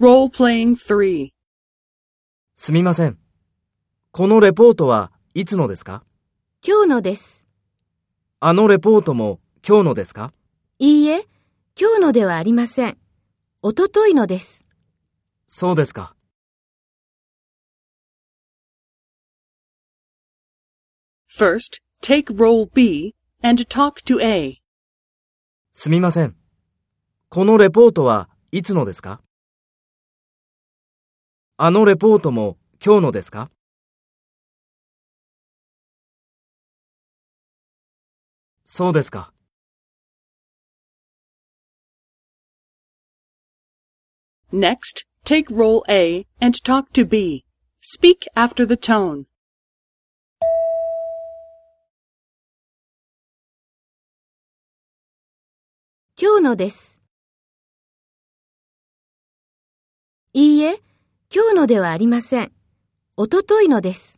Role-playing 3. すみません。このレポートはいつのですか？今日のです。あのレポートも今日のですか？いいえ、今日のではありません。おとといのです。そうですか。First, take role B and talk to A. すみません。このレポートはいつのですか？あのレポートも今日のですかそうですか。Next, take role A and talk to B. Speak after the tone. 今日のです。いいえ、今日のではありません。おとといのです。